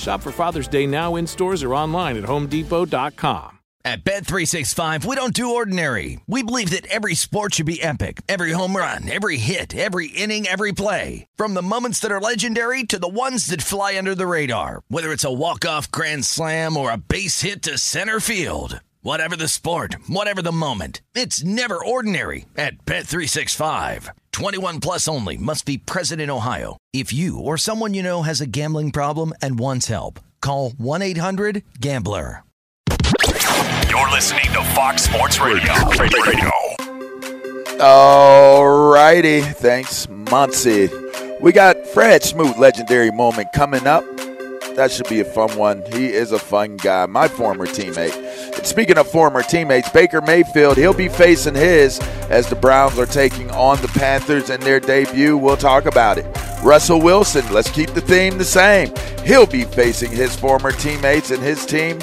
Shop for Father's Day now in stores or online at homedepot.com. At Bet365, we don't do ordinary. We believe that every sport should be epic. Every home run, every hit, every inning, every play. From the moments that are legendary to the ones that fly under the radar. Whether it's a walk-off grand slam or a base hit to center field. Whatever the sport, whatever the moment, it's never ordinary at Bet365. 21 plus only must be present in Ohio. If you or someone you know has a gambling problem and wants help, call 1-800-GAMBLER. You're listening to Fox Sports Radio. Radio. All righty. Thanks, Monsi. We got Fred Smoot legendary moment coming up. That should be a fun one. He is a fun guy, my former teammate. Speaking of former teammates, Baker Mayfield, he'll be facing his as the Browns are taking on the Panthers in their debut. We'll talk about it. Russell Wilson, let's keep the theme the same. He'll be facing his former teammates and his team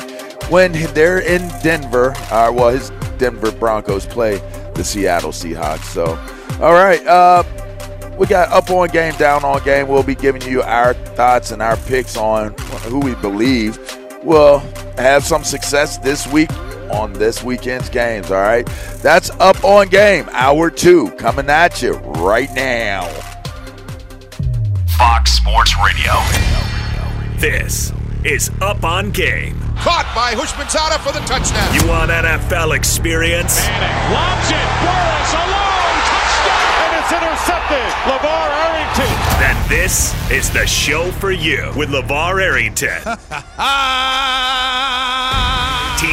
when they're in Denver. Uh, well, his Denver Broncos play the Seattle Seahawks. So, all right. Uh, we got up on game, down on game. We'll be giving you our thoughts and our picks on who we believe will have some success this week on this weekend's games. All right. That's up on game, hour two, coming at you right now. Fox Sports Radio. This is Up on Game. Caught by Houshmandzadeh for the touchdown. You want NFL experience? Manning lobs it. Burress alone. Touchdown. And it's intercepted. LeVar Arrington. Then this is the show for you with LeVar Arrington.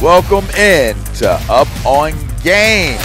Welcome in to Up on Game.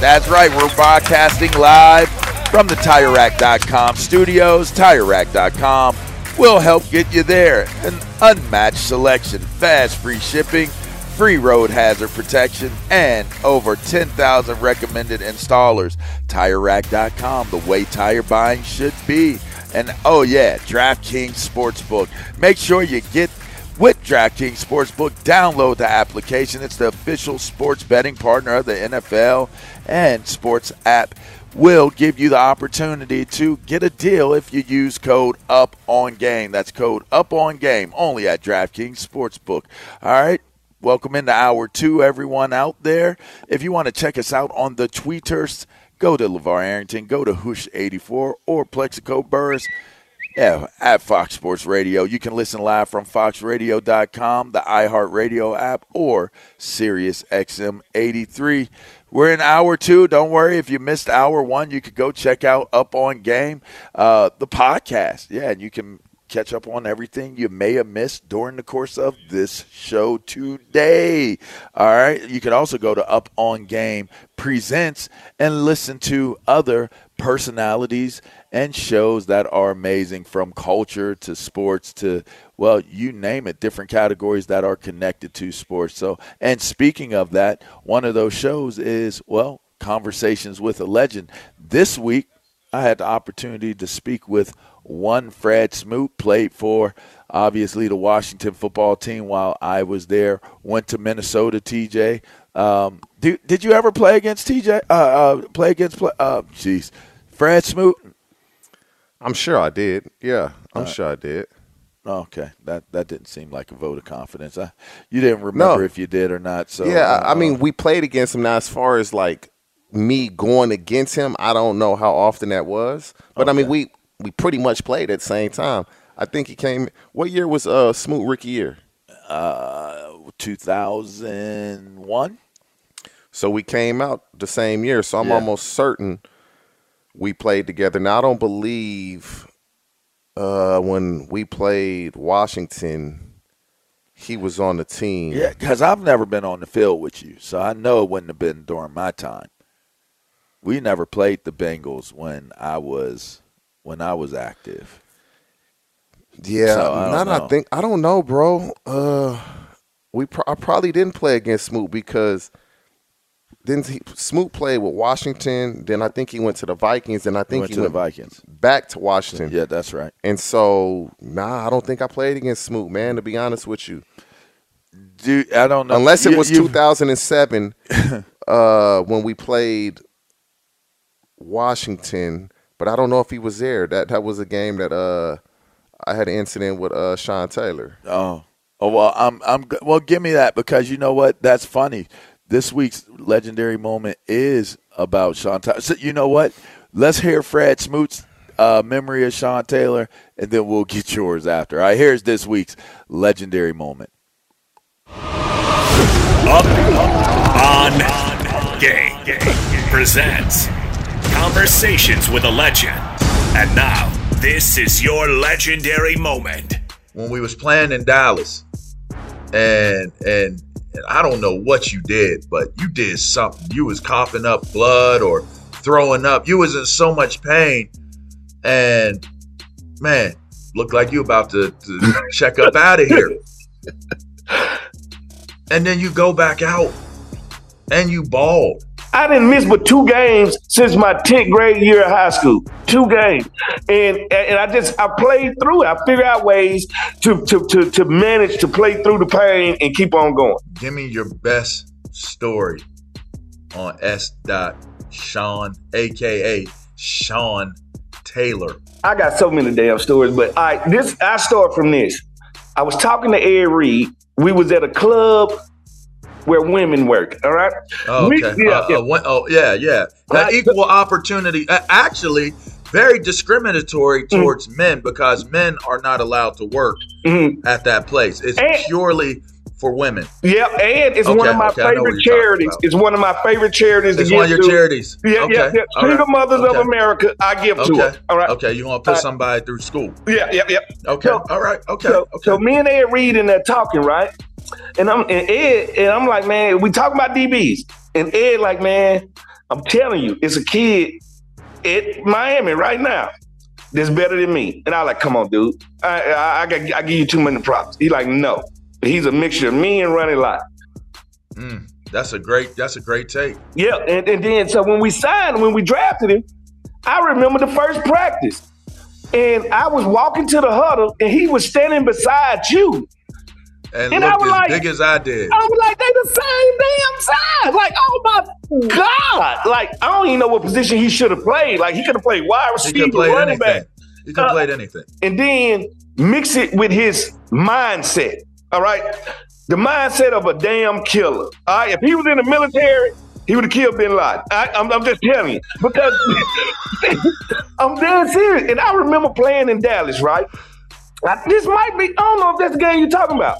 That's right, we're broadcasting live from the TireRack.com studios. TireRack.com will help get you there. An unmatched selection, fast free shipping, free road hazard protection, and over 10,000 recommended installers. TireRack.com, the way tire buying should be. And oh, yeah, DraftKings Sportsbook. Make sure you get with DraftKings Sportsbook. Download the application. It's the official sports betting partner of the NFL and sports app will give you the opportunity to get a deal if you use code up on game. That's code up on game only at DraftKings Sportsbook. All right. Welcome into hour two, everyone out there. If you want to check us out on the tweeters, go to LeVar Arrington, go to Hush84 or Plaxico Burress. Yeah, at Fox Sports Radio. You can listen live from foxradio.com, the iHeartRadio app, or Sirius XM 83. We're in hour two. Don't worry if you missed hour one, you could go check out Up on Game, uh, the podcast. Yeah, and you can catch up on everything you may have missed during the course of this show today. All right. You can also go to Up On Game Presents and listen to other personalities and shows that are amazing from culture to sports to well you name it different categories that are connected to sports. So and speaking of that one of those shows is well conversations with a legend. This week i had the opportunity to speak with one fred smoot played for obviously the washington football team while i was there went to minnesota tj um, do, did you ever play against tj uh, uh, play against uh, jeez fred smoot I'm sure I did. Yeah, I'm uh, sure I did. Okay, that that didn't seem like a vote of confidence. I, you didn't remember no. if you did or not. So yeah, uh, I mean, we played against him. Now, as far as like me going against him, I don't know how often that was, but okay. I mean, we we pretty much played at the same time. I think he came. What year was uh Smoot rookie year? Uh, two thousand one. So we came out the same year. So I'm yeah. almost certain we played together. Now I don't believe uh, when we played Washington, he was on the team. Yeah, because I've never been on the field with you, so I know it wouldn't have been during my time. We never played the Bengals when I was when I was active. Yeah, so I now I think I don't know, bro. Uh, we pro- I probably didn't play against Smoot because then he, Smoot played with Washington. Then I think he went to the Vikings. And I think he went, he went the Vikings back to Washington. Yeah, that's right. And so, nah, I don't think I played against Smoot, man. To be honest with you, dude, I don't know. Unless it you, was you, 2007 uh, when we played Washington, but I don't know if he was there. That that was a game that uh, I had an incident with uh, Sean Taylor. Oh. Oh well, I'm I'm well. Give me that because you know what? That's funny this week's legendary moment is about Sean Taylor. So you know what? Let's hear Fred Smoot's uh, memory of Sean Taylor, and then we'll get yours after. All right, here's this week's legendary moment. Up on Game presents Conversations with a Legend. And now, this is your legendary moment. When we was playing in Dallas, and and and I don't know what you did, but you did something. You was coughing up blood or throwing up. You was in so much pain, and man, looked like you about to, to check up out of here. and then you go back out and you balled. I didn't miss but two games since my 10th grade year of high school. Two games. And and I just I played through it. I figured out ways to to to, to manage to play through the pain and keep on going. Give me your best story on S. Dot Sean, aka Sean Taylor. I got so many damn stories, but I this I start from this. I was talking to Ed Reed. We was at a club where women work. All right. Oh, okay. We, yeah, uh, yeah. Uh, oh, yeah, yeah. That equal opportunity. Uh, actually, very discriminatory mm-hmm. towards mm-hmm. men because men are not allowed to work mm-hmm. at that place. It's and, purely for women. Yeah, and it's okay, one of my okay, favorite charities. It's one of my favorite charities. It's one of your to. charities. Yeah, okay. yeah, yeah. Single right. Mothers of America, I give to it. All right. Okay, you want to put somebody through school? Yeah, yeah, yeah. Okay. So, all right. Okay. So, okay. so me and Ed Reed in there talking, right? And I'm and Ed, and I'm like, man, we talking about DBs. And Ed, like, man, I'm telling you, it's a kid at Miami right now that's better than me. And I like, come on, dude. I I, I, got, I give you too many props. He like, no. He's a mixture of me and Ronnie Lott. Mm, that's a great, that's a great take. Yeah, and, and then so when we signed, when we drafted him, I remember the first practice. And I was walking to the huddle and he was standing beside you and, and looked as like, big as I did. I was like, they the same damn size. Like, oh my God. Like, I don't even know what position he should have played. Like, he could have played wide receiver, he could played running anything. back. He could have uh, played anything. And then mix it with his mindset. All right. The mindset of a damn killer. All right. If he was in the military, he would have killed Bin Laden. I, am just telling you because I'm dead serious. And I remember playing in Dallas, right? this might be. I don't know if that's the game you're talking about.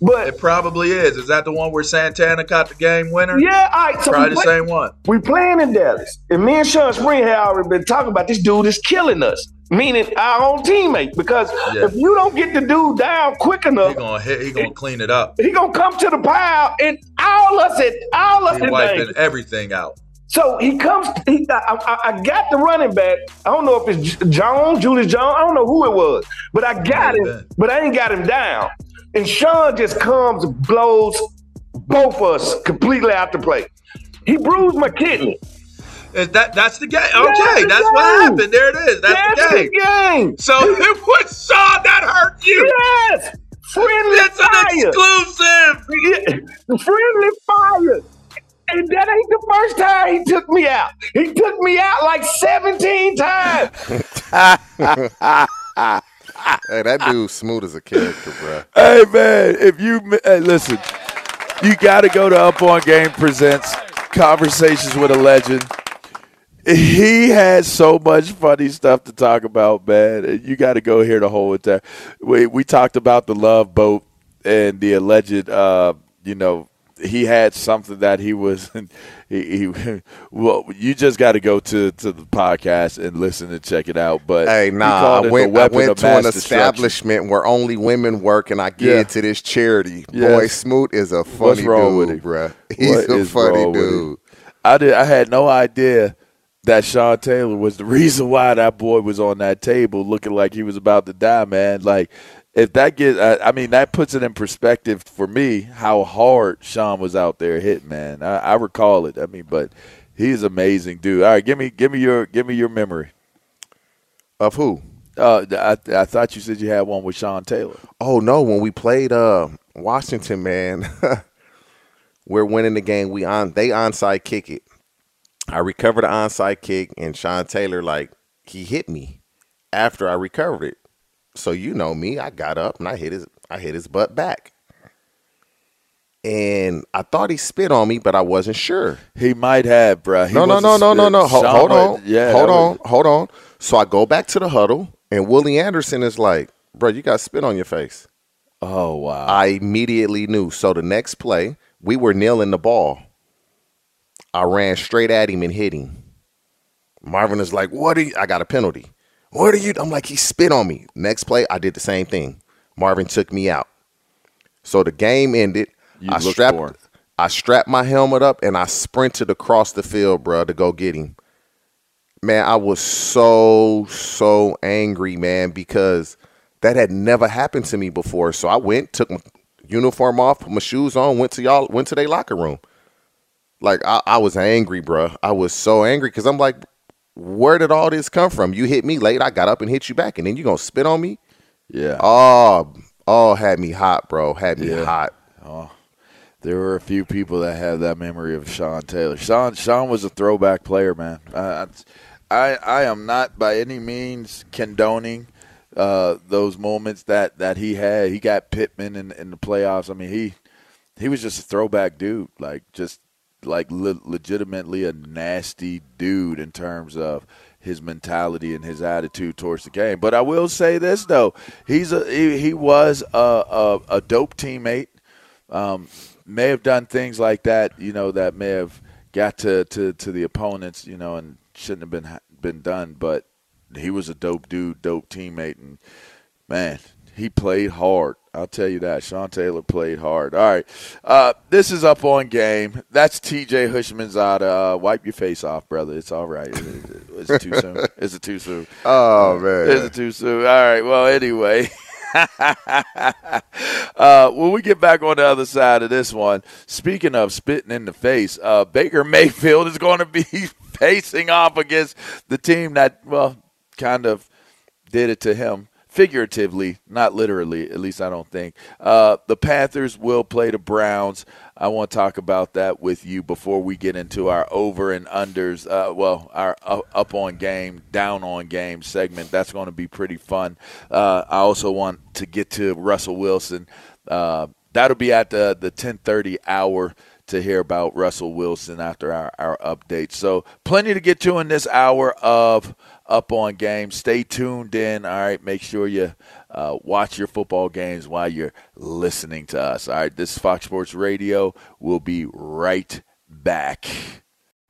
But it probably is. Is that the one where Santana caught the game winner? Yeah, all right. So probably the same one. We playing in Dallas, and me and Sean Spring had already been talking about this dude is killing us. meaning our own teammate. Because Yeah. if you don't get the dude down quick enough, He gonna hit. He gonna clean it up. he gonna come to the pile and all us it, all us He wiping danger. everything out. So he comes. He, I, I, I got the running back. I don't know if it's Jones, Julius Jones. I don't know who it was, but I got him. But I ain't got him down. And Sean just comes, blows both of us completely out the play. He bruised my kidney. Is that that's the game? That's Okay, the that's what happened. There it is. That's, That's the game. the game. So it was Sean that hurt you. Yes, friendly It's an exclusive. Yeah, friendly fire. And that ain't the first time he took me out. He took me out like 17 times. Hey, that dude smooth as a character, bro. Hey man, if you hey, listen, you got to go to Up on Game presents Conversations with a Legend. He has so much funny stuff to talk about, man. You got to go hear the whole entire. We we talked about the love boat and the alleged, uh, you know, he had something that he was. He, he well, you just got to go to to the podcast and listen and check it out. But Hey, nah, called I went, I went to an establishment where only women work, and I get Yeah. to this charity. Boy, Yes. Smoot is a funny dude, bruh. He's What a funny wrong with him? dude. I did. I had no idea that Sean Taylor was the reason why that boy was on that table, looking like he was about to die. Man, like if that gets, I, I mean, that puts it in perspective for me how hard Sean was out there hitting. Man, I, I recall it. I mean, but he's amazing, dude. All right, give me, give me your, give me your memory of who. Uh, I, I thought you said you had one with Sean Taylor. Oh no, when we played uh Washington, man, we're winning the game. We on they onside kick it. I recovered the onside kick, and Sean Taylor like he hit me after I recovered it. So you know me, I got up and I hit his I hit his butt back. And I thought he spit on me, but I wasn't sure. He might have, bro. He no, no, no, no, no, no. Ho- Sean hold on. Yeah, hold on. was- Hold on. So I go back to the huddle, and Willie Anderson is like, "Bro, you got spit on your face." Oh wow! I immediately knew. So the next play, we were kneeling the ball. I ran straight at him and hit him. Marvin is like, "What are you?" I got a penalty. What are you? I'm like, he spit on me. Next play, I did the same thing. Marvin took me out. So the game ended. You I looked for strapped, I strapped my helmet up and I sprinted across the field, bro, to go get him. Man, I was so so angry, man, because that had never happened to me before. So I went, took my uniform off, put my shoes on, went to y'all, went to their locker room. Like I, I was angry, bro. I was so angry because I'm like, where did all this come from? You hit me late, I got up and hit you back, and then you gonna spit on me? Yeah. Oh, oh, had me hot, bro. Had me Yeah. hot. Oh, there were a few people that had that memory of Sean Taylor. Sean Sean was a throwback player, man. I I, I am not by any means condoning uh, those moments that, that he had. He got Pittman in, in the playoffs. I mean, he he was just a throwback dude, like just like le- legitimately a nasty dude in terms of his mentality and his attitude towards the game. But I will say this though, he's a he, he was a, a, a dope teammate. Um, may have done things like that, you know, that may have got to, to, to the opponents, you know, and shouldn't have been been done. But he was a dope dude, dope teammate, and man, he played hard. I'll tell you that. Sean Taylor played hard. All right. Uh, this is up on game. That's TJ Houshmandzadeh. Uh, wipe your face off, brother. It's all right. Is it too soon? Is it too soon? Oh, man. Is it too soon? All right. Well, anyway. uh, when we get back on the other side of this one, speaking of spitting in the face, uh, Baker Mayfield is going to be facing off against the team that, well, kind of did it to him figuratively, not literally. At least I don't think. Uh, the Panthers will play the Browns. I want to talk about that with you before we get into our over and unders. Uh, well, our up, on game, down on game segment. That's going to be pretty fun. Uh, I also want to get to Russell Wilson. Uh, that'll be at the the ten thirty hour to hear about Russell Wilson after our, our update. So plenty to get to in this hour of up on game. Stay tuned in. All right, make sure you uh, watch your football games while you're listening to us. All right, this is Fox Sports Radio. We'll be right back.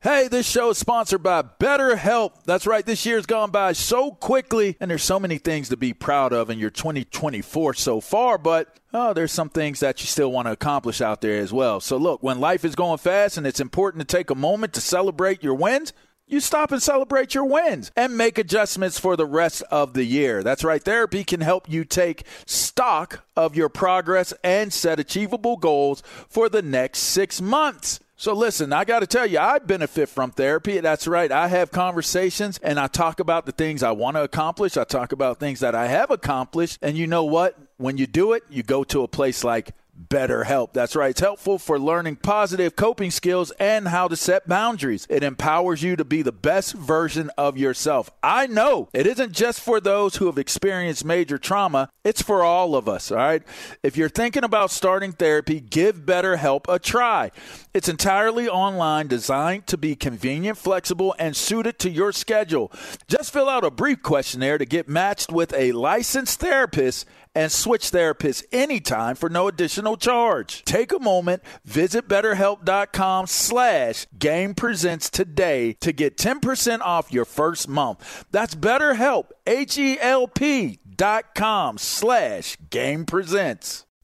Hey, this show is sponsored by BetterHelp. That's right, this year's gone by so quickly, and there's so many things to be proud of in your 2024 so far, but oh, there's some things that you still want to accomplish out there as well. So, look, when life is going fast and it's important to take a moment to celebrate your wins, you stop and celebrate your wins and make adjustments for the rest of the year. That's right. Therapy can help you take stock of your progress and set achievable goals for the next six months. So listen, I got to tell you, I benefit from therapy. That's right. I have conversations and I talk about the things I want to accomplish. I talk about things that I have accomplished. And you know what? When you do it, you go to a place like BetterHelp. That's right. It's helpful for learning positive coping skills and how to set boundaries. It empowers you to be the best version of yourself. I know it isn't just for those who have experienced major trauma, it's for all of us, all right? If you're thinking about starting therapy, give BetterHelp a try. It's entirely online, designed to be convenient, flexible, and suited to your schedule. Just fill out a brief questionnaire to get matched with a licensed therapist and switch therapists anytime for no additional charge. Take a moment, visit betterhelp.com slash game presents today to get 10% off your first month. That's betterhelp, H-E-L-P dot com slash game presents.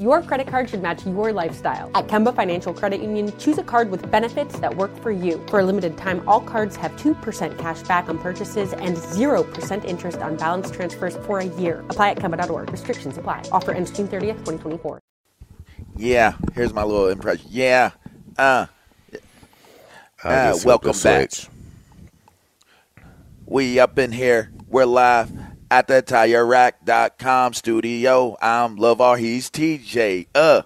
Your credit card should match your lifestyle. At Kemba Financial Credit Union, choose a card with benefits that work for you. For a limited time, all cards have 2% cash back on purchases and 0% interest on balance transfers for a year. Apply at Kemba.org. Restrictions apply. Offer ends June 30th, 2024. Yeah, here's my little impression. Yeah, uh, uh welcome back. We up in here. We're live at the tire TireRack.com studio. I'm LeVar. He's TJ. Uh,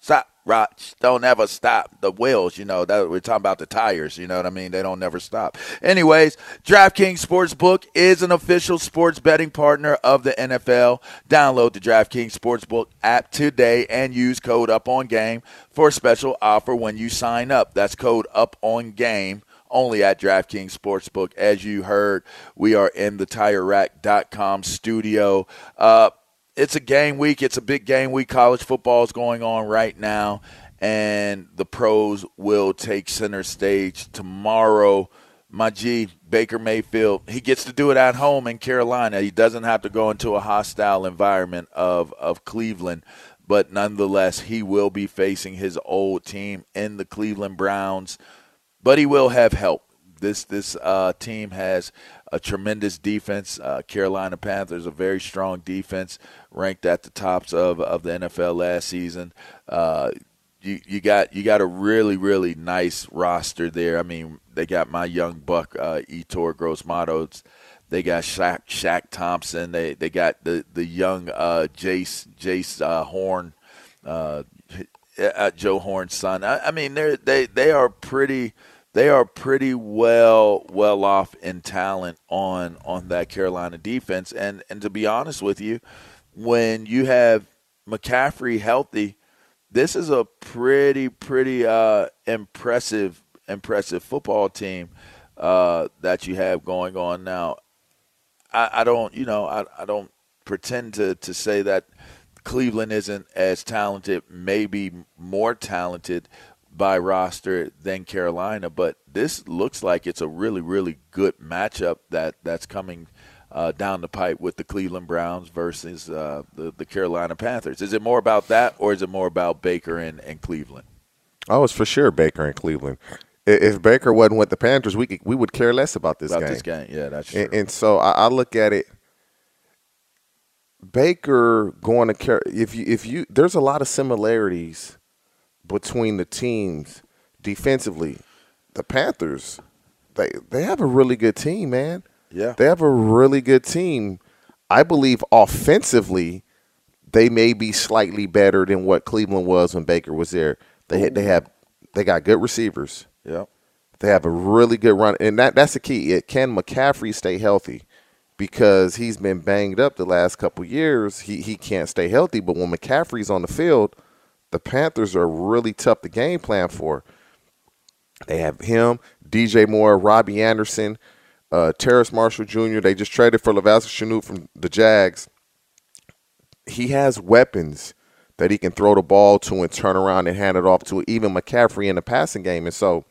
stop, Roch. Don't ever stop. The wheels, you know, that we're talking about the tires. You know what I mean? They don't never stop. Anyways, DraftKings Sportsbook is an official sports betting partner of the NFL. Download the DraftKings Sportsbook app today and use code Up On Game for a special offer when you sign up. That's code Up On Game only at DraftKings Sportsbook. As you heard, we are in the TireRack.com studio. Uh, it's a game week. It's a big game week. College football is going on right now, and the pros will take center stage tomorrow. My G, Baker Mayfield, he gets to do it at home in Carolina. He doesn't have to go into a hostile environment of, of Cleveland but nonetheless, he will be facing his old team in the Cleveland Browns but he will have help. This this uh, team has a tremendous defense. Uh, Carolina Panthers a very strong defense, ranked at the tops of, of the NFL last season. Uh, you you got you got a really really nice roster there. I mean, they got my young buck uh, Yetur Gross-Matos. They got Shaq, Shaq Thompson. They they got the the young uh, Jace Jace uh, Horn, uh, uh, Joe Horn's son. I, I mean, they they they are pretty they are pretty well well off in talent on on that Carolina defense. And and to be honest with you, when you have McCaffrey healthy, this is a pretty pretty uh, impressive impressive football team uh, that you have going on now. I, I don't you know I, I don't pretend to to say that Cleveland isn't as talented, maybe more talented by roster than Carolina, but this looks like it's a really, really good matchup that that's coming uh, down the pipe with the Cleveland Browns versus uh, the the Carolina Panthers. Is it more about that, or is it more about Baker and, and Cleveland? Oh, it's for sure Baker and Cleveland. If Baker wasn't with the Panthers, we could, we would care less about this About game. this game, yeah, that's true. And, and so I, I look at it. Baker going to carry if you if you there's a lot of similarities between the teams defensively. The Panthers, they they have a really good team, man. Yeah. They have a really good team. I believe offensively, they may be slightly better than what Cleveland was when Baker was there. They they have they got good receivers. Yeah. They have a really good run, and that that's the key. It, can McCaffrey stay healthy? Because he's been banged up the last couple years. He he can't stay healthy. But when McCaffrey's on the field, the Panthers are really tough to game plan for. They have him, DJ Moore, Robbie Anderson, uh, Terrace Marshall Jr. They just traded for Laviska Shenault from the Jags. He has weapons that he can throw the ball to and turn around and hand it off to even McCaffrey in the passing game. And so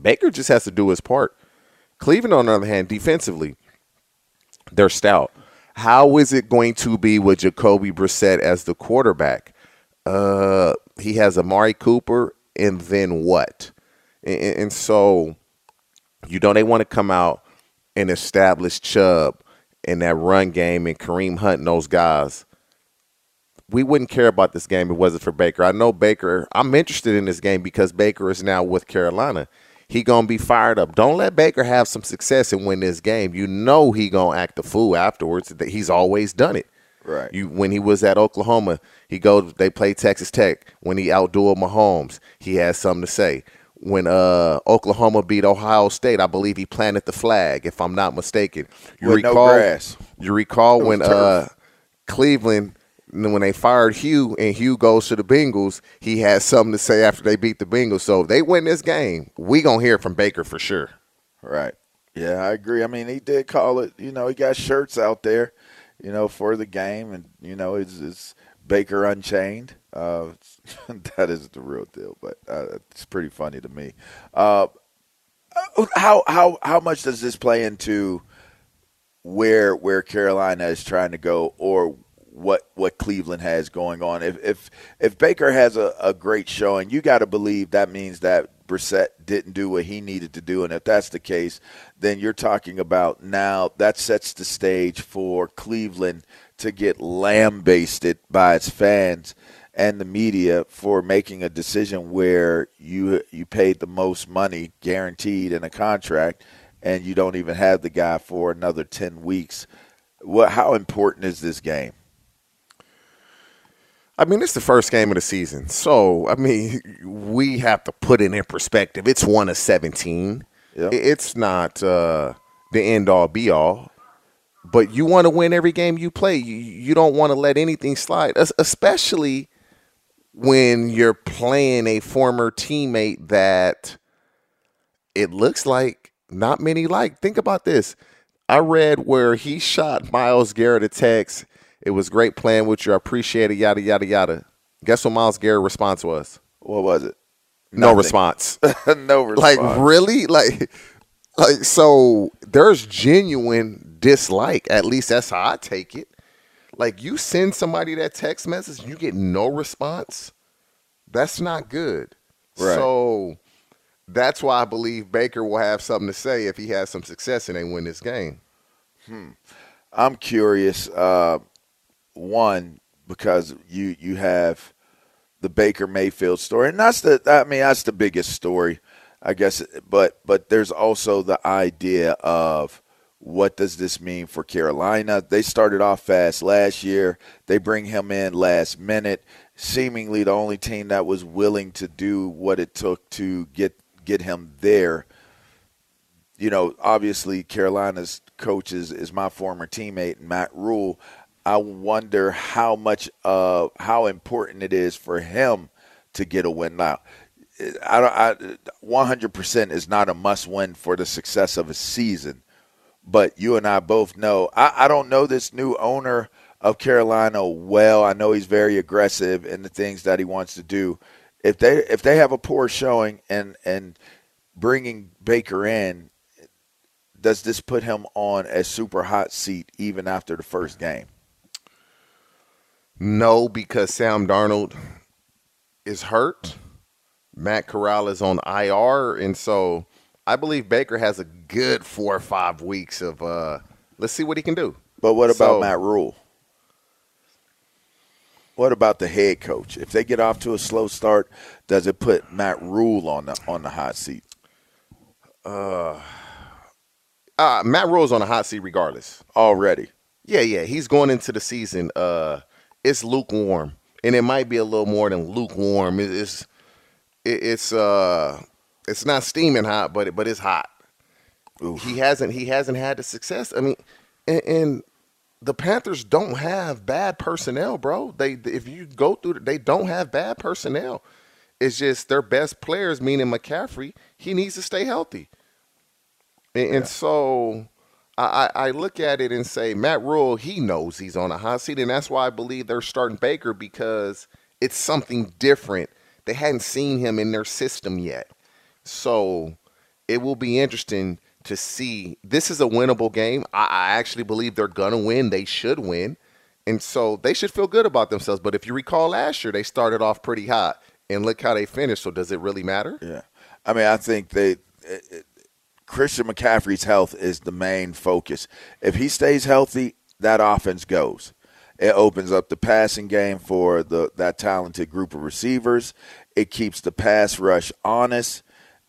Baker just has to do his part. Cleveland, on the other hand, defensively, they're stout. How is it going to be with Jacoby Brissett as the quarterback? Uh, he has Amari Cooper, and then what? And, and so, you know, they want to come out and establish Chubb in that run game and Kareem Hunt and those guys. We wouldn't care about this game if it wasn't for Baker. I know Baker. I'm interested in this game because Baker is now with Carolina. He gonna be fired up. Don't let Baker have some success and win this game. You know he gonna act a fool afterwards. That he's always done it. Right. You when he was at Oklahoma, he go they play Texas Tech. When he outdueled Mahomes, he had something to say. When uh, Oklahoma beat Ohio State, I believe he planted the flag, if I'm not mistaken. You With no recall grass. you recall when uh, Cleveland when they fired Hugh and Hugh goes to the Bengals, he had something to say after they beat the Bengals. So if they win this game, we gonna hear from Baker for sure. Right. Yeah, I agree. I mean, he did call it. You know, he got shirts out there, you know, for the game, and you know, it's, it's Baker Unchained. Uh, that is the real deal, but uh, it's pretty funny to me. Uh, how how how much does this play into where where Carolina is trying to go, or what what Cleveland has going on? If if if Baker has a, a great showing, you got to believe that means that Brissett didn't do what he needed to do, and if that's the case, then you're talking about now that sets the stage for Cleveland to get lambasted by its fans and the media for making a decision where you you paid the most money guaranteed in a contract and you don't even have the guy for another 10 weeks. What how important is this game? I mean, it's the first game of the season. So, I mean, we have to put it in perspective. It's one of 17. Yeah. It's not uh, the end all be all. But you want to win every game you play. You, you don't want to let anything slide, especially when you're playing a former teammate that it looks like not many like. Think about this. I read where he shot Myles Garrett a text. It was great playing with you. I appreciate it. Yada yada yada. Guess what Myles Garrett's response was? What was it? No response. no response. Like really? Like like so there's genuine dislike. At least that's how I take it. Like you send somebody that text message and you get no response. That's not good. Right. So that's why I believe Baker will have something to say if he has some success and they win this game. Hmm. I'm curious. Uh, one, because you you have the Baker Mayfield story, and that's the I mean that's the biggest story, I guess. But but there's also the idea of what does this mean for Carolina? They started off fast last year. They bring him in last minute, seemingly the only team that was willing to do what it took to get get him there you know, obviously Carolina's coach is, is my former teammate Matt Rhule. I wonder how much uh how important it is for him to get a win. Now, I don't. 100% is not a must win for the success of a season, but you and I both know. I, I don't know this new owner of Carolina well. I know he's very aggressive in the things that he wants to do. If they if they have a poor showing and and bringing Baker in does this put him on a super hot seat even after the first game? No, because Sam Darnold is hurt. Matt Corral is on IR, and so I believe Baker has a good four or five weeks of. uh Let's see what he can do. But what about So- Matt Rhule? What about the head coach? If they get off to a slow start, does it put Matt Rhule on the on the hot seat? Uh, uh Matt Rhule's on the hot seat regardless. Already. Yeah, yeah. He's going into the season. Uh, it's lukewarm, and it might be a little more than lukewarm. It's it's uh it's not steaming hot, but it, but it's hot. He hasn't he hasn't had the success. I mean, and, and the Panthers don't have bad personnel, bro. They if you go through, they don't have bad personnel. It's just their best players, meaning McCaffrey. He needs to stay healthy. And, and so I, I look at it and say, Matt Rhule, he knows he's on a hot seat, and that's why I believe they're starting Baker because it's something different. They hadn't seen him in their system yet. So it will be interesting to see. This is a winnable game. I, I actually believe they're gonna win. They should win. And so they should feel good about themselves. But if you recall last year, they started off pretty hot. And look how they finished. So does it really matter? Yeah. I mean, I think they it, it- Christian McCaffrey's health is the main focus. If he stays healthy, that offense goes. It opens up the passing game for the that talented group of receivers. It keeps the pass rush honest.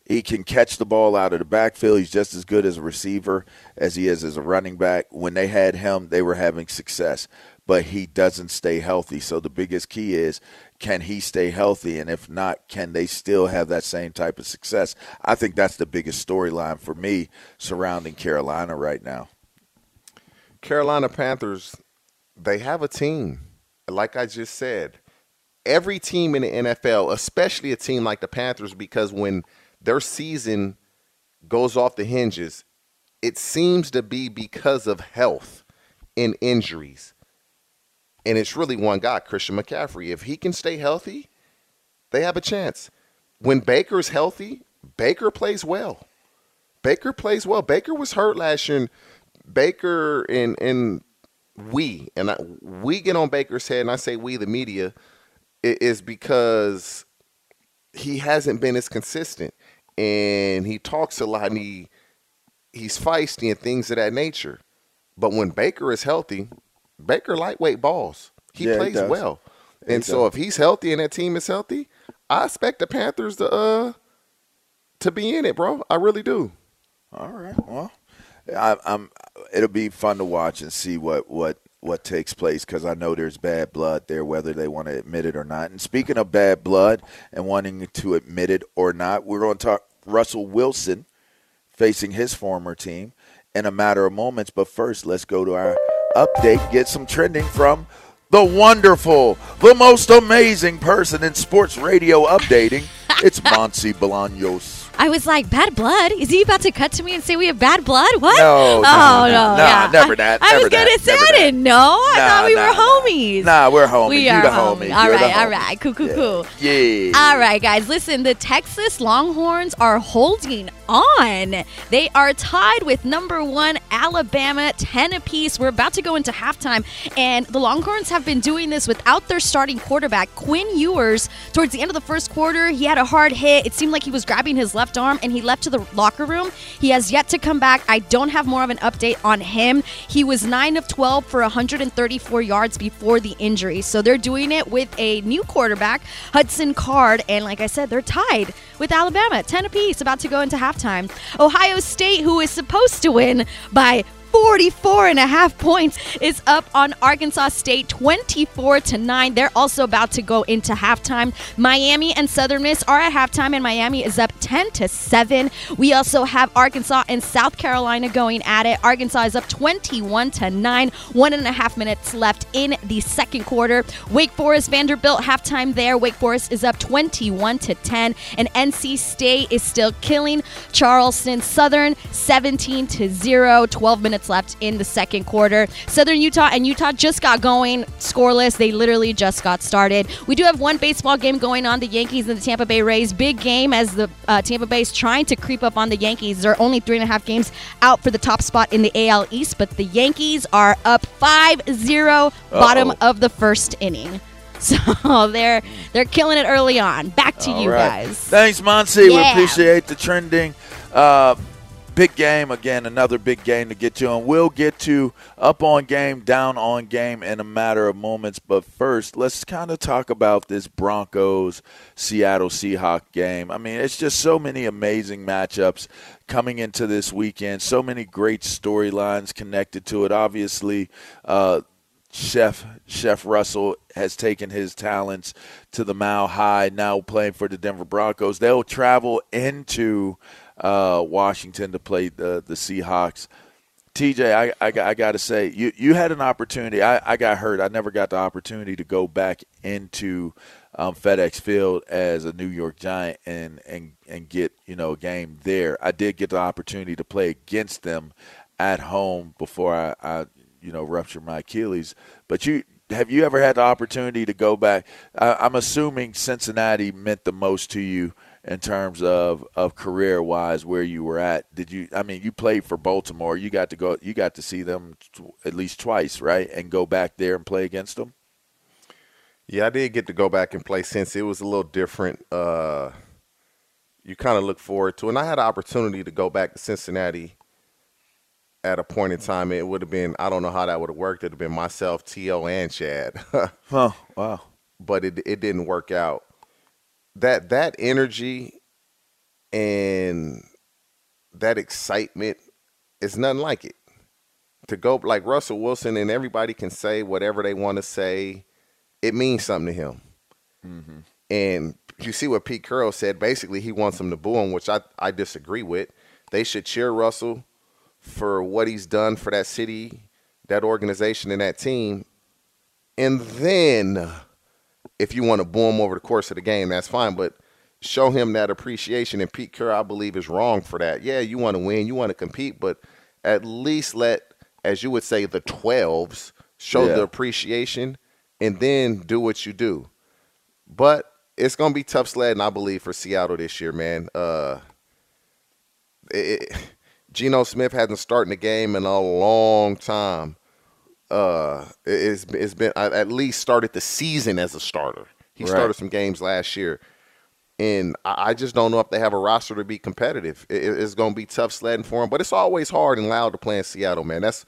He can catch the ball out of the backfield. He's just as good as a receiver as he is as a running back. When they had him, they were having success, but he doesn't stay healthy. So the biggest key is can he stay healthy? And if not, can they still have that same type of success? I think that's the biggest storyline for me surrounding Carolina right now. Carolina Panthers, they have a team. Like I just said, every team in the NFL, especially a team like the Panthers, because when their season goes off the hinges, it seems to be because of health and injuries. And it's really one guy, Christian McCaffrey. If he can stay healthy, they have a chance. When Baker's healthy, Baker plays well. Baker plays well. Baker was hurt last year. And Baker and and we and I, we get on Baker's head, and I say we, the media, is because he hasn't been as consistent, and he talks a lot, and he he's feisty and things of that nature. But when Baker is healthy, Baker lightweight balls. He Yeah, plays does. well, He and so does. if he's healthy and that team is healthy, I expect the Panthers to uh to be in it, bro. I really do. All right. Well, I, I'm. It'll be fun to watch and see what what what takes place because I know there's bad blood there, whether they want to admit it or not. And speaking of bad blood and wanting to admit it or not, we're going to talk Russell Wilson facing his former team in a matter of moments. But first, let's go to our update. Get some trending from the wonderful, the most amazing person in sports radio updating. It's Monsi Bolaños. I was like, bad blood? Is he about to cut to me and say we have bad blood? What? No, oh, no, no. no, yeah. never I, that, I was never going to say, I didn't know. I Nah, thought we nah, were homies. Nah, we're homies. We You are the homies. homie. All You're right, all homie. right. Cool, cool, cool. Yeah. All right, guys, listen. The Texas Longhorns are holding on. They are tied with number one Alabama, 10 apiece. We're about to go into halftime, and the Longhorns have been doing this without their starting quarterback, Quinn Ewers. Towards the end of the first quarter, he had a hard hit. It seemed like he was grabbing his left arm, and he left to the locker room. He has yet to come back. I don't have more of an update on him. He was 9 of 12 for 134 yards before the injury. So they're doing it with a new quarterback, Hudson Card. And like I said, they're tied with Alabama, 10 apiece, about to go into halftime. Ohio State, who is supposed to win by 44 and a half points is up on Arkansas State 24 to 9. They're also about to go into halftime. Miami and Southern Miss are at halftime and Miami is up 10 to 7. We also have Arkansas and South Carolina going at it. Arkansas is up 21 to 9. One and a half minutes left in the second quarter. Wake Forest Vanderbilt halftime there. Wake Forest is up 21 to 10 and NC State is still killing Charleston Southern 17 to 0. 12 minutes left in the second quarter. Southern Utah and Utah just got going scoreless. They literally just got started. We do have one baseball game going on the Yankees and the Tampa Bay Rays. Big game as the uh, Tampa Bay is trying to creep up on the Yankees. They're only three and a half games out for the top spot in the AL East, but the Yankees are up 5 0, bottom of the first inning. So they're they're killing it early on. Back to All you right. guys. Thanks, Monsi. We appreciate the trending. Uh, big game again, another big game to get to, and we'll get to up on game, down on game in a matter of moments. But first, let's kind of talk about this Broncos Seattle Seahawks game. I mean, it's just so many amazing matchups coming into this weekend. So many great storylines connected to it. Obviously, uh, Chef Chef Russell has taken his talents to the mile high. Now playing for the Denver Broncos, they'll travel into uh, Washington to play the the Seahawks. TJ, I, I, I got to say, you, you had an opportunity. I, I got hurt. I never got the opportunity to go back into um, FedEx Field as a New York Giant and, and, and get you know a game there. I did get the opportunity to play against them at home before I, I you know ruptured my Achilles. But you have you ever had the opportunity to go back? I, I'm assuming Cincinnati meant the most to you in terms of, of career wise where you were at. Did you? I mean, you played for Baltimore. You got to go. You got to see them tw- at least twice, right? And go back there and play against them. Yeah, I did get to go back and play since it was a little different. Uh, you kind of look forward to, and I had an opportunity to go back to Cincinnati at a point in time. It would have been I don't know how that would have worked. It'd have been myself, T.O., and Chad. oh, wow! But it it didn't work out. That that energy and that excitement is nothing like it. To go like Russell Wilson and everybody can say whatever they want to say, it means something to him. Mm-hmm. And you see what Pete Carroll said. Basically, he wants them to boo him, which I, I disagree with. They should cheer Russell for what he's done for that city, that organization, and that team. And then, if you want to boo him over the course of the game, that's fine. But show him that appreciation. And Pete Carroll, I believe, is wrong for that. Yeah, you want to win, you want to compete, but at least let, as you would say, the 12s show Yeah. the appreciation and then do what you do. But it's gonna be tough sledding, I believe, for Seattle this year, man. Uh, it, Geno Smith hasn't started the game in a long time. Uh, it- it's it's been I at least started the season as a starter. He Right. started some games last year, and I, I just don't know if they have a roster to be competitive. It- it- it's gonna be tough sledding for him, but it's always hard and loud to play in Seattle, man. That's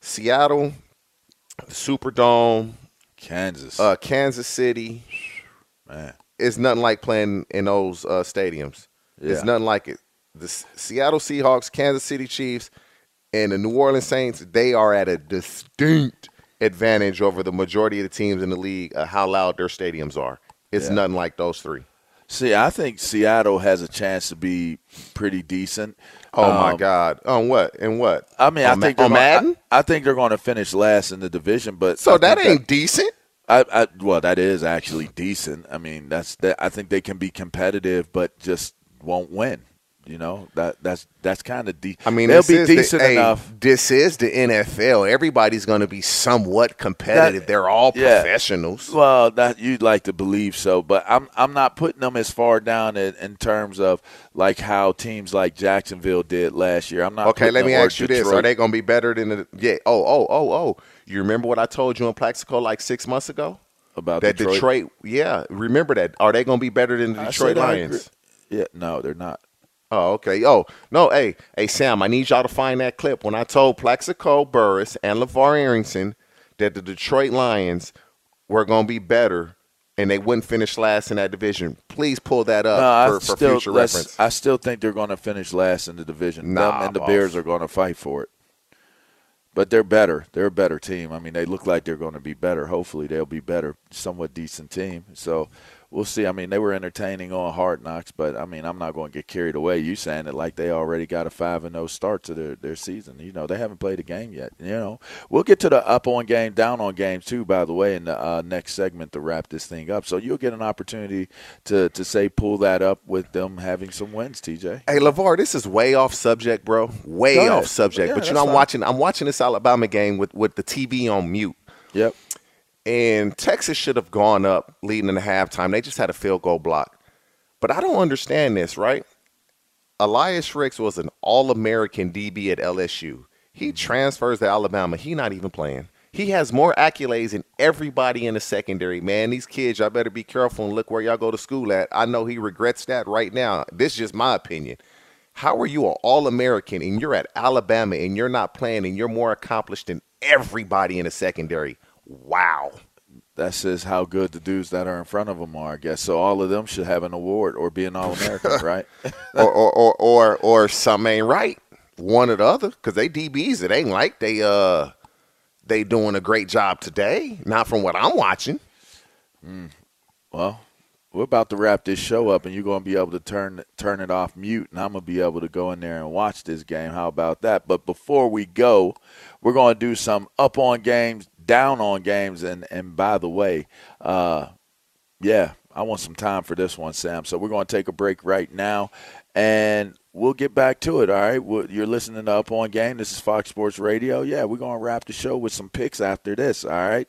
Seattle, the Superdome, Kansas, uh, Kansas City. Man, it's nothing like playing in those uh, stadiums. It's nothing like it. The Seattle Seahawks, Kansas City Chiefs, and the New Orleans Saints, they are at a distinct advantage over the majority of the teams in the league. Uh, how loud their stadiums are. It's Yeah. nothing like those three. See, I think Seattle has a chance to be pretty decent. Oh my Um, God! On what? And what? I mean, on I think they're on Madden. I, I think they're going to finish last in the division, but So I that ain't decent. I, I well, that is actually decent. I mean, that's that. I think they can be competitive, but just won't win. You know that that's that's kind of deep. I mean, they'll be is the- decent hey, enough. This is the NFL. Everybody's going to be somewhat competitive. They're all Yeah. professionals. Well, that you'd like to believe so, but I'm I'm not putting them as far down in, in terms of like how teams like Jacksonville did last year. I'm not. Okay, let me ask you this: Are they going to be better than the? Yeah. Oh, oh, oh, oh. You remember what I told you in Plaxico like six months ago about that Detroit? Detroit? yeah, remember that. Are they going to be better than the I Detroit Lions? Yeah, no, they're not. Oh, okay. Oh, no. Hey, hey, Sam, I need y'all to find that clip when I told Plaxico Burress and LeVar Arrington that the Detroit Lions were going to be better and they wouldn't finish last in that division. Please pull that up No, for, for still, future reference. I still think they're going to finish last in the division. Nah, Them and the boss. Bears are going to fight for it. But they're better. They're a better team. I mean, they look like they're going to be better. Hopefully, they'll be better. Somewhat decent team. So we'll see. I mean, they were entertaining on Hard Knocks, but I mean, I'm not going to get carried away. You saying it like they already got a five and zero start to their their season. You know, they haven't played a game yet. You know, we'll get to the up on game, down on games too. By the way, in the uh, next segment to wrap this thing up. So you'll get an opportunity to to say pull that up with them having some wins. TJ. Hey LeVar, this is way off subject, bro. Way off subject. Yeah, but you know, I'm watching. I'm watching this Alabama game with with the TV on mute. Yep. And Texas should have gone up leading in the halftime. They just had a field goal block. But I don't understand this, right? Elias Ricks was an All-American DB at LSU. He mm-hmm. transfers to Alabama. He not even playing. He has more accolades than everybody in the secondary, man. These kids, y'all better be careful and look where y'all go to school at. I know he regrets that right now. This is just my opinion. How are you an All American and you're at Alabama and you're not playing and you're more accomplished than everybody in the secondary? Wow. That says how good the dudes that are in front of them are, I guess. So all of them should have an award or be an All American, right? or, or, or, or, or some ain't right. One or the other, because they DBs. It ain't like they uh they doing a great job today. Not from what I'm watching. Mm. Well, we're about to wrap this show up, and you're going to be able to turn turn it off mute, and I'm going to be able to go in there and watch this game. How about that? But before we go, we're going to do some up on games, down on games, and and by the way, uh, yeah, I want some time for this one, Sam. So we're going to take a break right now, and we'll get back to it. All right, you're listening to Up on Game. This is Fox Sports Radio. Yeah, we're going to wrap the show with some picks after this. All right.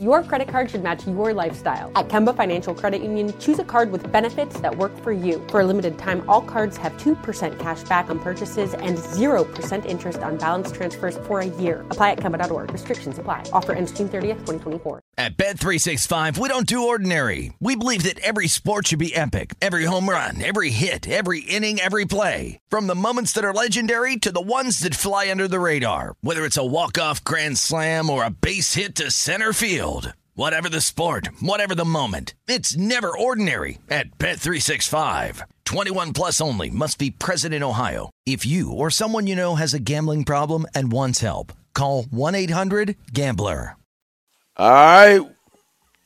Your credit card should match your lifestyle. At Kemba Financial Credit Union, choose a card with benefits that work for you. For a limited time, all cards have 2% cash back on purchases and 0% interest on balance transfers for a year. Apply at Kemba.org. Restrictions apply. Offer ends June 30th, 2024. At Bet365, we don't do ordinary. We believe that every sport should be epic. Every home run, every hit, every inning, every play. From the moments that are legendary to the ones that fly under the radar. Whether it's a walk-off grand slam or a base hit to center field. Whatever the sport, whatever the moment, it's never ordinary at Bet365. 21 plus only must be present in Ohio. If you or someone you know has a gambling problem and wants help, call 1-800-GAMBLER. All right.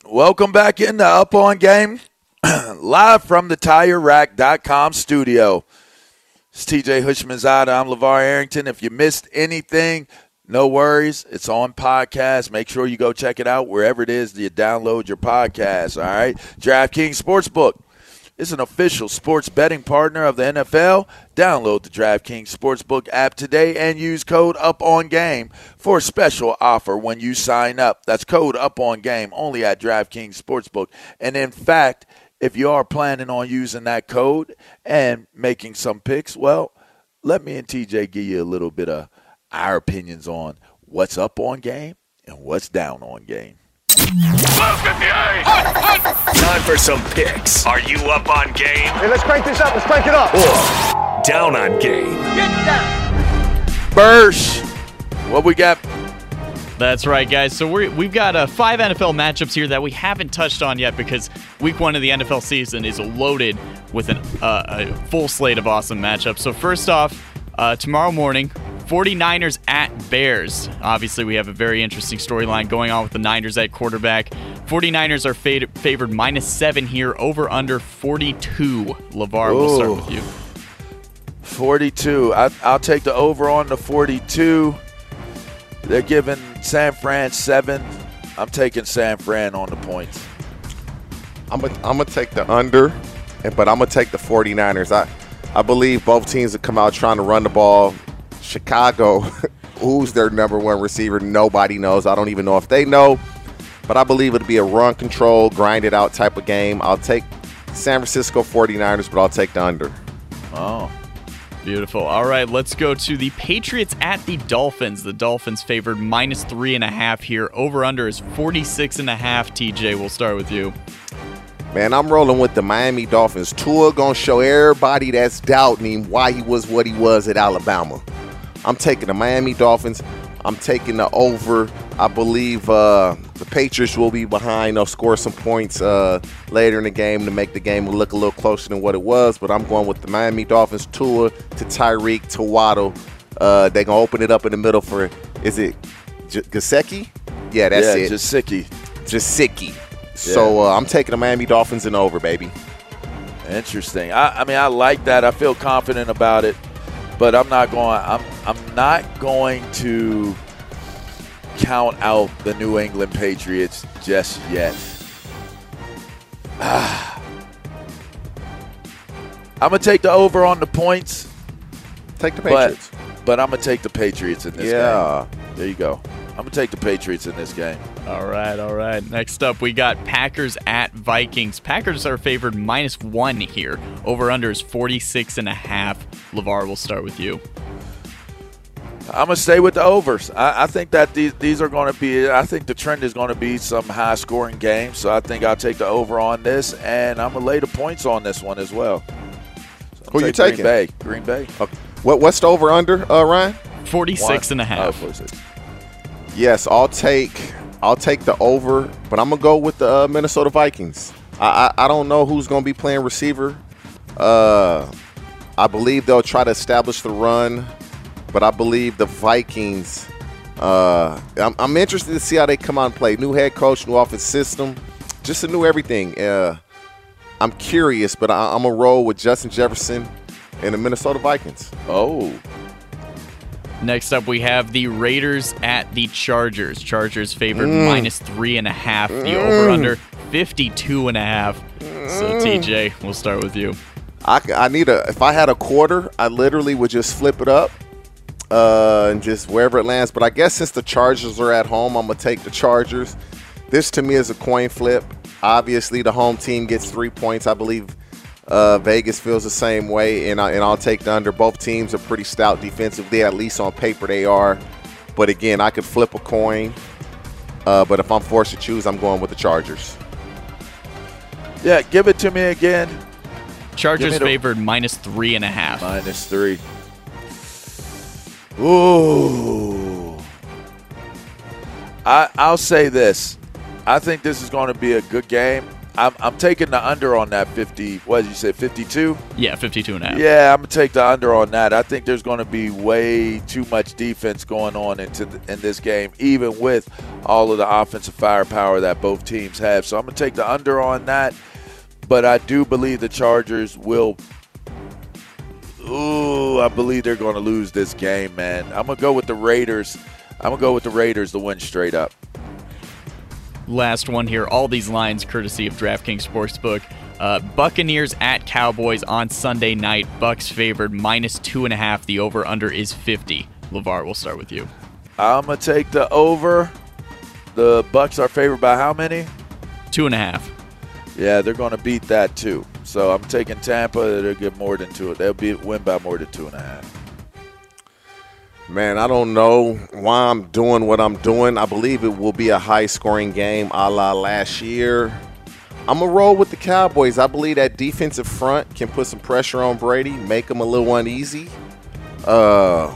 Welcome back into Up On Game. Live from the TireRack.com studio. It's TJ Houshmandzadeh. I'm LeVar Arrington. If you missed anything, no worries. It's on podcast. Make sure you go check it out wherever it is that you download your podcast. All right. DraftKings Sportsbook is an official sports betting partner of the NFL. Download the DraftKings Sportsbook app today and use code UPONGAME for a special offer when you sign up. That's code UPONGAME only at DraftKings Sportsbook. And in fact, if you are planning on using that code and making some picks, well, let me and TJ give you a little bit of our opinions on what's up on game and what's down on game. Time for some picks. Are you up on game Hey, let's crank this up. Let's crank it up. or down on game? Bursch, what we got? That's right, guys. So we we've got uh, five NFL matchups here that we haven't touched on yet because week one of the NFL season is loaded with an, uh, a full slate of awesome matchups. So, first off, uh, tomorrow morning, 49ers at Bears. Obviously, we have a very interesting storyline going on with the Niners at quarterback. 49ers are fa- favored minus seven here, over under 42. LeVar, we'll start with you. 42. I, I'll take the over on the 42. They're giving San Fran seven. I'm taking San Fran on the points. I'm gonna I'm take the under, but I'm gonna take the 49ers. I I believe both teams will come out trying to run the ball, Chicago, who's their number one receiver? Nobody knows. I don't even know if they know. But I believe it'll be a run control, grind it out type of game. I'll take San Francisco 49ers, but I'll take the under. Oh. Beautiful. All right, let's go to the Patriots at the Dolphins. The Dolphins favored minus three and a half here. Over under is 46 and a half. TJ, we'll start with you. Man, I'm rolling with the Miami Dolphins. Tua gonna show everybody that's doubting him why he was what he was at Alabama. I'm taking the Miami Dolphins. I'm taking the over. I believe uh, the Patriots will be behind. They'll score some points uh, later in the game to make the game look a little closer than what it was. But I'm going with the Miami Dolphins. Tua to Tyreek to Waddle. Uh, they're gonna open it up in the middle for is it J- Gesicki? Yeah, that's yeah, it. Jasicki. Jasicki. So uh, I'm taking the Miami Dolphins and over, baby. Interesting. I, I mean, I like that. I feel confident about it, but I'm not going. I'm I'm not going to count out the New England Patriots just yet. Ah. I'm gonna take the over on the points. Take the but- Patriots. But, I'm gonna take the Patriots in this Yeah. game. There you go. I'm gonna take the Patriots in this game. All right, all right. Next up, we got Packers at Vikings. Packers are favored minus one here. Over under is 46 and a half. LeVar, we'll start with you. I'm gonna stay with the overs. I, I think that these these are going to be. I think the trend is going to be some high scoring games. So I think I'll take the over on this, and I'm gonna lay the points on this one as well. So Who you taking? Green Bay. Green Bay. Okay. What what's the over under, uh, Ryan? 46 and a half. Oh, 46. Yes, I'll take I'll take the over, but I'm gonna go with the uh, Minnesota Vikings. I, I I don't know who's gonna be playing receiver. Uh, I believe they'll try to establish the run, but I believe the Vikings. Uh, I'm, I'm interested to see how they come out and play. New head coach, new offense system, just a new everything. Uh, I'm curious, but I, I'm gonna roll with Justin Jefferson and the Minnesota Vikings. Oh, Next up, we have the Raiders at the Chargers. Chargers favored Mm. minus three and a half. The Mm. over under 52 and a half. So, TJ, we'll start with you. I, I need a if I had a quarter, I literally would just flip it up uh, and just wherever it lands. But I guess since the Chargers are at home, I'm gonna take the Chargers. This to me is a coin flip. Obviously, the home team gets three points. I believe uh, Vegas feels the same way, and I, and I'll take the under. Both teams are pretty stout defensively, at least on paper they are. But again, I could flip a coin. Uh, but if I'm forced to choose, I'm going with the Chargers. yeah. Give it to me again. Chargers Give me the- favored minus three and a half. Minus three. Ooh. I I'll say this. I think this is going to be a good game. I'm, I'm taking the under on that 50. What did you say? 52. Yeah, 52 and a half. Yeah, I'm gonna take the under on that. I think there's going to be way too much defense going on into the, in this game, even with all of the offensive firepower that both teams have. So I'm gonna take the under on that. But I do believe the Chargers will. Ooh, I believe they're going to lose this game, man. I'm gonna go with the Raiders. I'm gonna go with the Raiders to win straight up. Last one here. All these lines courtesy of DraftKings Sportsbook. Uh, Buccaneers at Cowboys on Sunday night. Bucks favored minus two and a half. The over under is 50. LeVar, we'll start with you. I'm gonna take the over. The Bucks are favored by how many? Two and a half. Yeah, they're going to beat that too. So I'm taking Tampa. They'll get more than two. They'll be win by more than two and a half. Man, I don't know why I'm doing what I'm doing. I believe it will be a high scoring game a la last year. I'm going to roll with the Cowboys. I believe that defensive front can put some pressure on Brady, make him a little uneasy. Uh,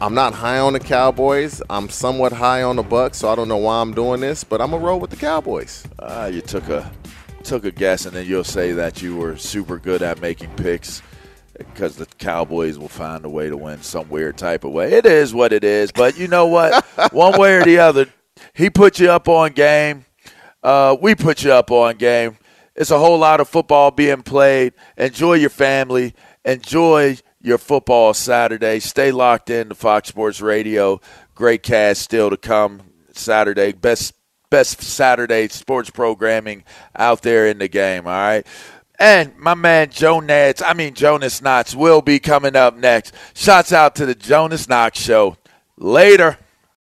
I'm not high on the Cowboys. I'm somewhat high on the Bucks, so I don't know why I'm doing this, but I'm going to roll with the Cowboys. Ah, you took a took a guess, and then you'll say that you were super good at making picks because the Cowboys will find a way to win some weird type of way. It is what it is, but you know what? One way or the other, he put you up on game. Uh, we put you up on game. It's a whole lot of football being played. Enjoy your family. Enjoy your football Saturday. Stay locked in to Fox Sports Radio. Great cast still to come Saturday. Best best Saturday sports programming out there in the game. All right. And my man Joe I mean Jonas Knox, will be coming up next. Shouts out to the Jonas Knox Show. Later.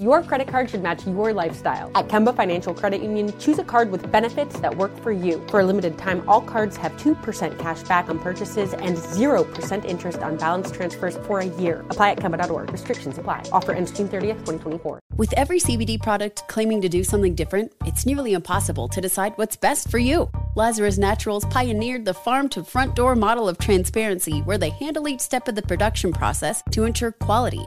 Your credit card should match your lifestyle. At Kemba Financial Credit Union, choose a card with benefits that work for you. For a limited time, all cards have 2% cash back on purchases and 0% interest on balance transfers for a year. Apply at Kemba.org. Restrictions apply. Offer ends June 30th, 2024. With every CBD product claiming to do something different, it's nearly impossible to decide what's best for you. Lazarus Naturals pioneered the farm to front door model of transparency where they handle each step of the production process to ensure quality,